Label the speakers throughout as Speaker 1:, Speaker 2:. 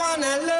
Speaker 1: Somebody's got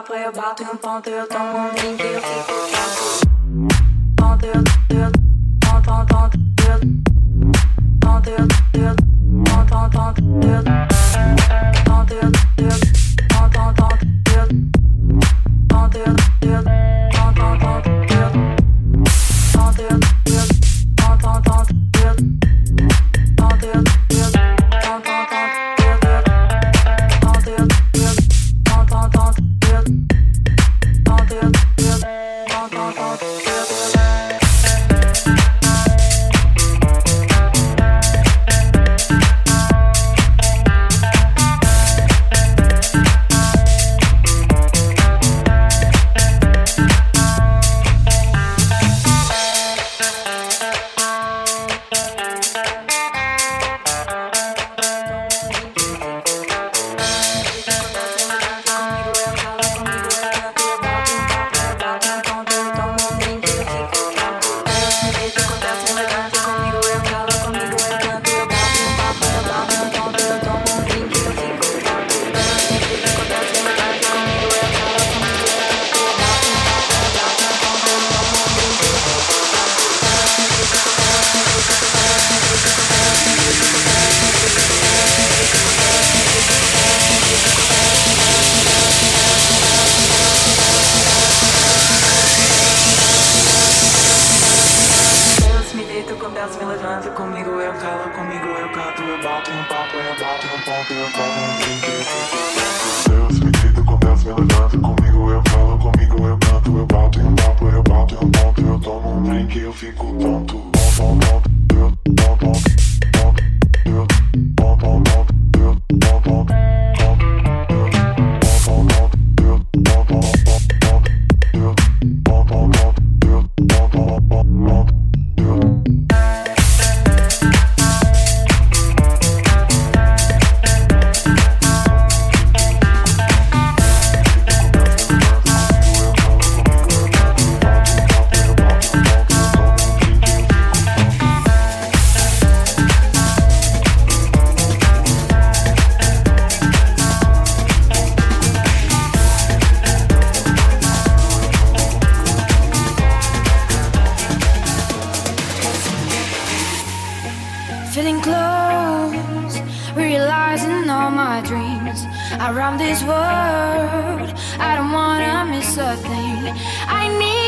Speaker 2: papo, eu bato em um ponto, eu tomo um drink, eu fico.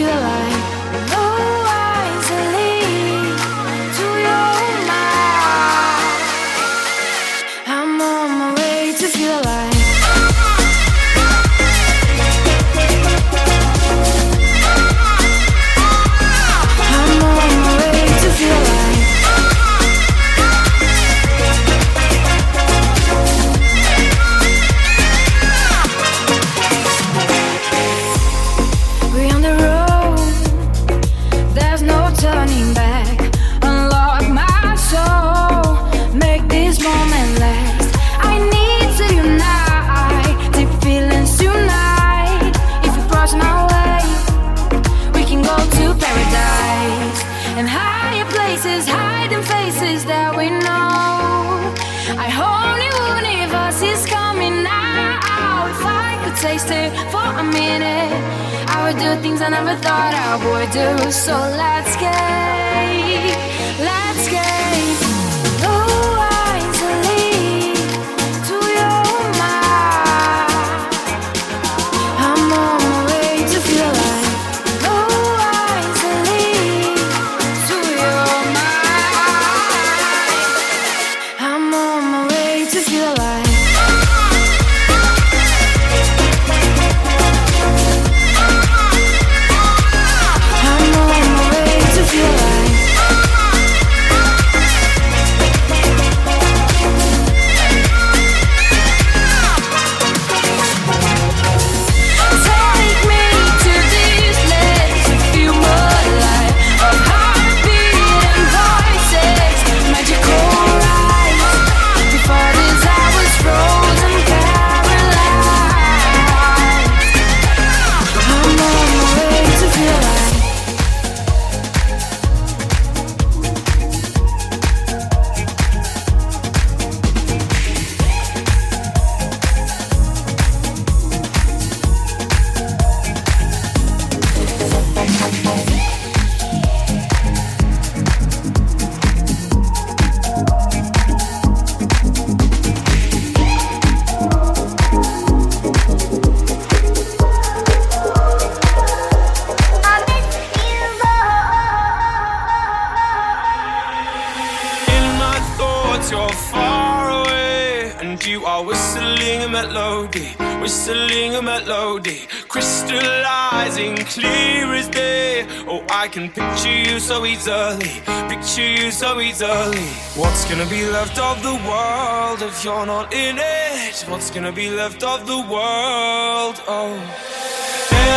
Speaker 2: feel
Speaker 3: like cowboy do. So let's get. So easily. What's gonna be left of the world if you're not in it? What's gonna be left of the world? Oh.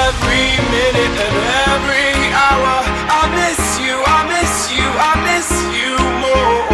Speaker 3: Every minute and every hour, I miss you, I miss you, I miss you more.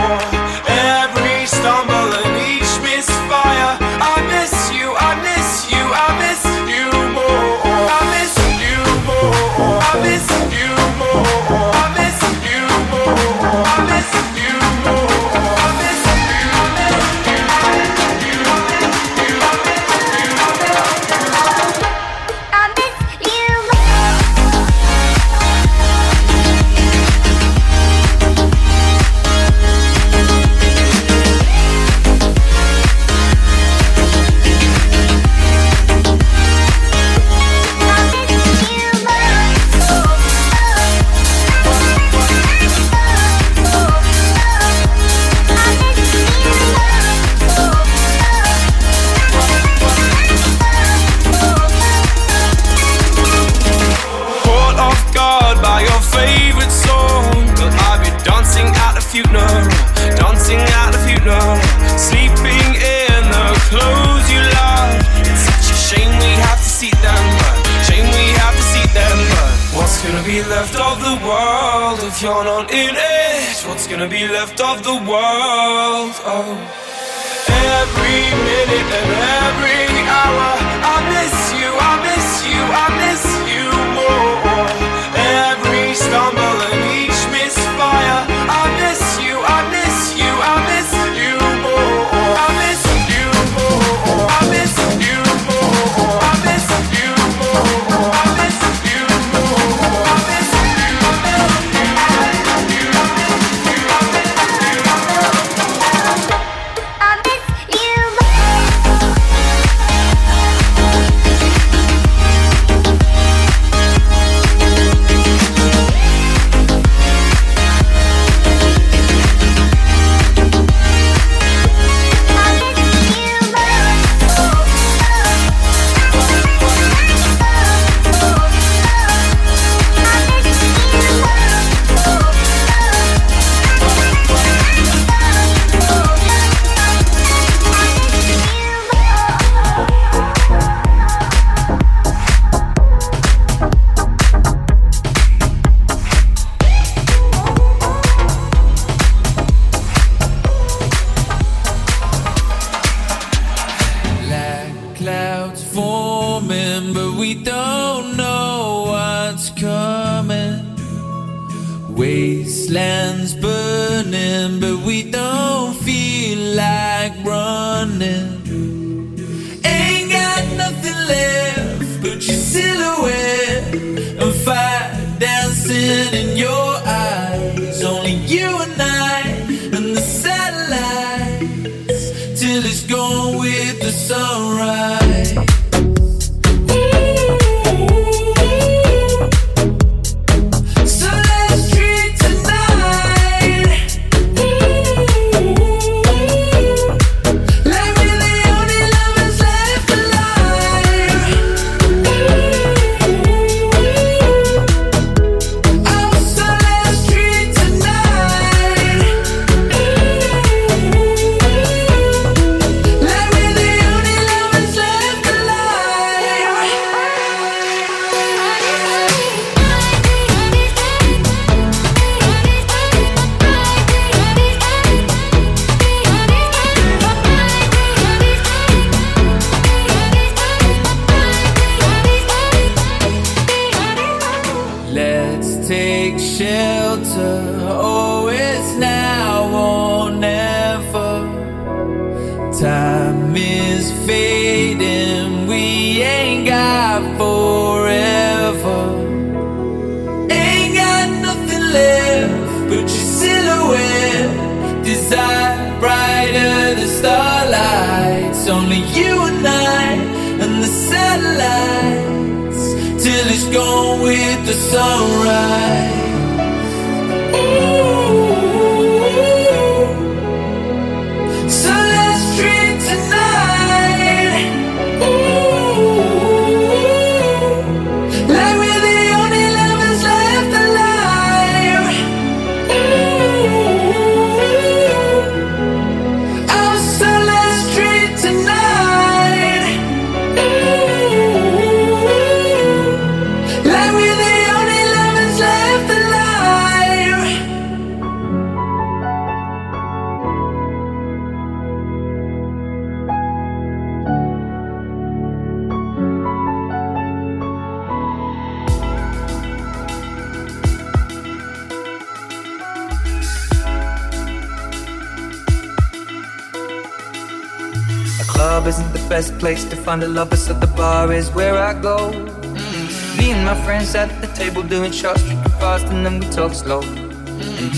Speaker 4: Friends at the table doing shots, drinking fast, and then we talk slow.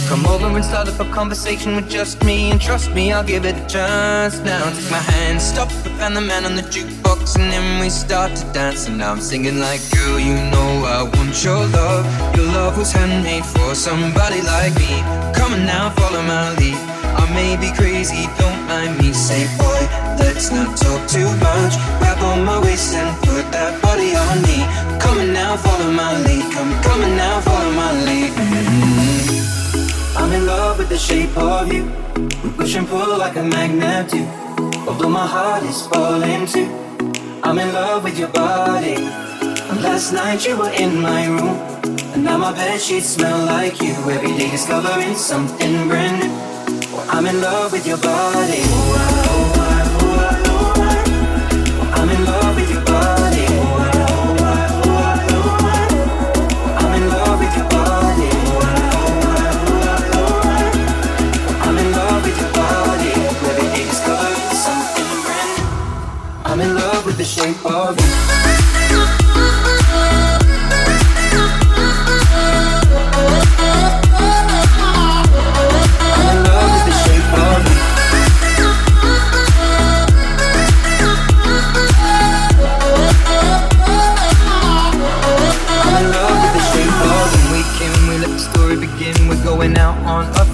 Speaker 4: Come over and start up a conversation with just me, and trust me, I'll give it a chance. Now take my hand, stop, and the man on the jukebox, and then we start to dance. And now I'm singing like, girl, you know I want your love. Your love was handmade for somebody like me. Come on now, follow my lead. I may be crazy, don't mind me. Say, boy, let's not talk too much. Grab on my waist and put that body on me. Come on now, follow my lead. Come, on now, follow my lead. Mhm. I'm in love with the shape of you. We push and pull like a magnet do. Although my heart is falling too. I'm in love with your body. Last night you were in my room. And now my bed sheets smell like you. Every day discovering something brand new. I'm in love with your body. I'm in love with your body. I'm in love with your body. I'm in love with your body. Day discovering something brand. I'm in love with the shape of you.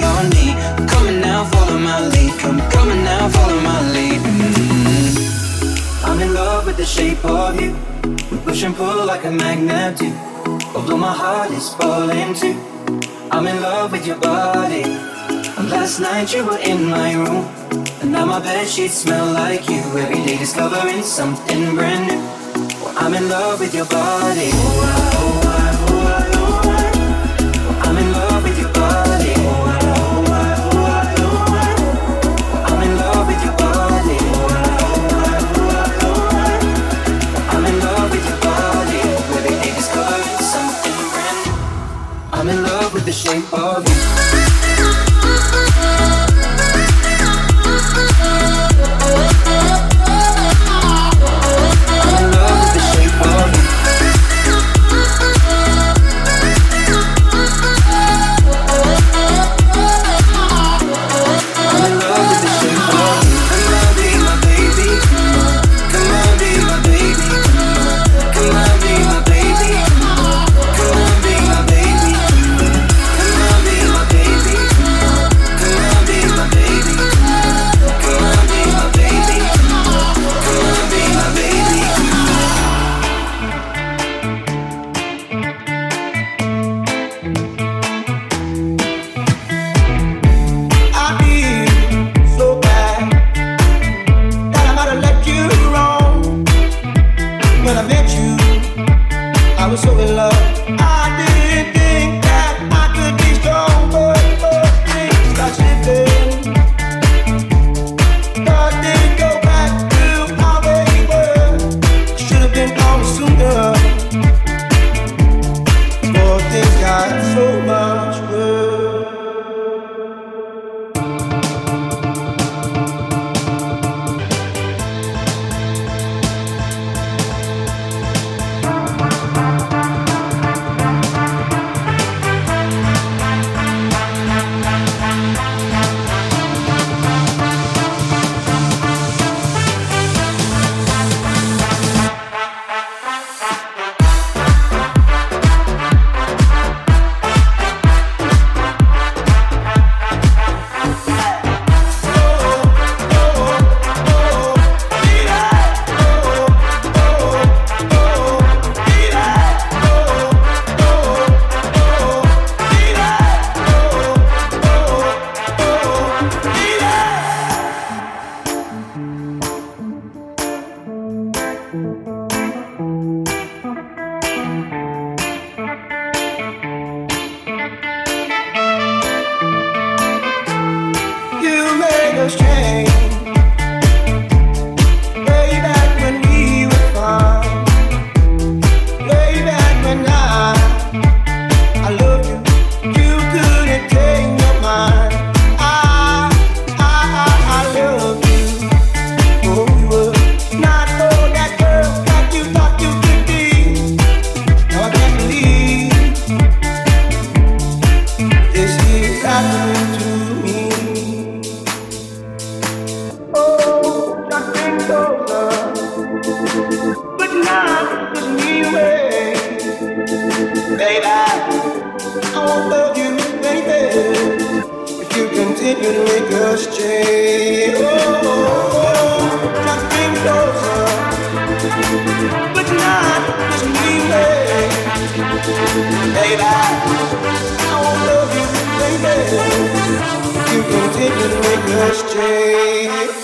Speaker 4: on me. On now, follow my lead. Come, now, follow my lead. Mm. I'm in love with the shape of you. We push and pull like a magnet do. My heart is falling too. I'm in love with your body. Last night you were in my room. And now my bed sheets smell like you. Every day discovering something brand new. I'm in love with your body. I'm the shape of you. You
Speaker 5: make us change. Oh, closer, but not just me. Baby, I won't love you, baby, you continue to make us change.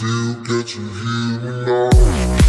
Speaker 6: Don't need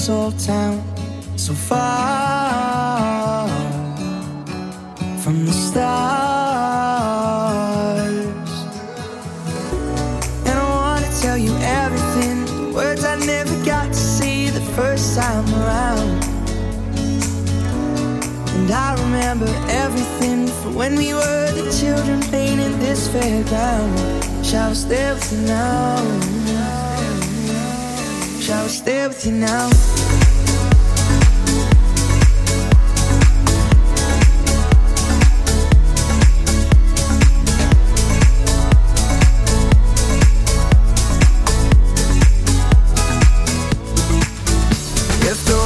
Speaker 7: change The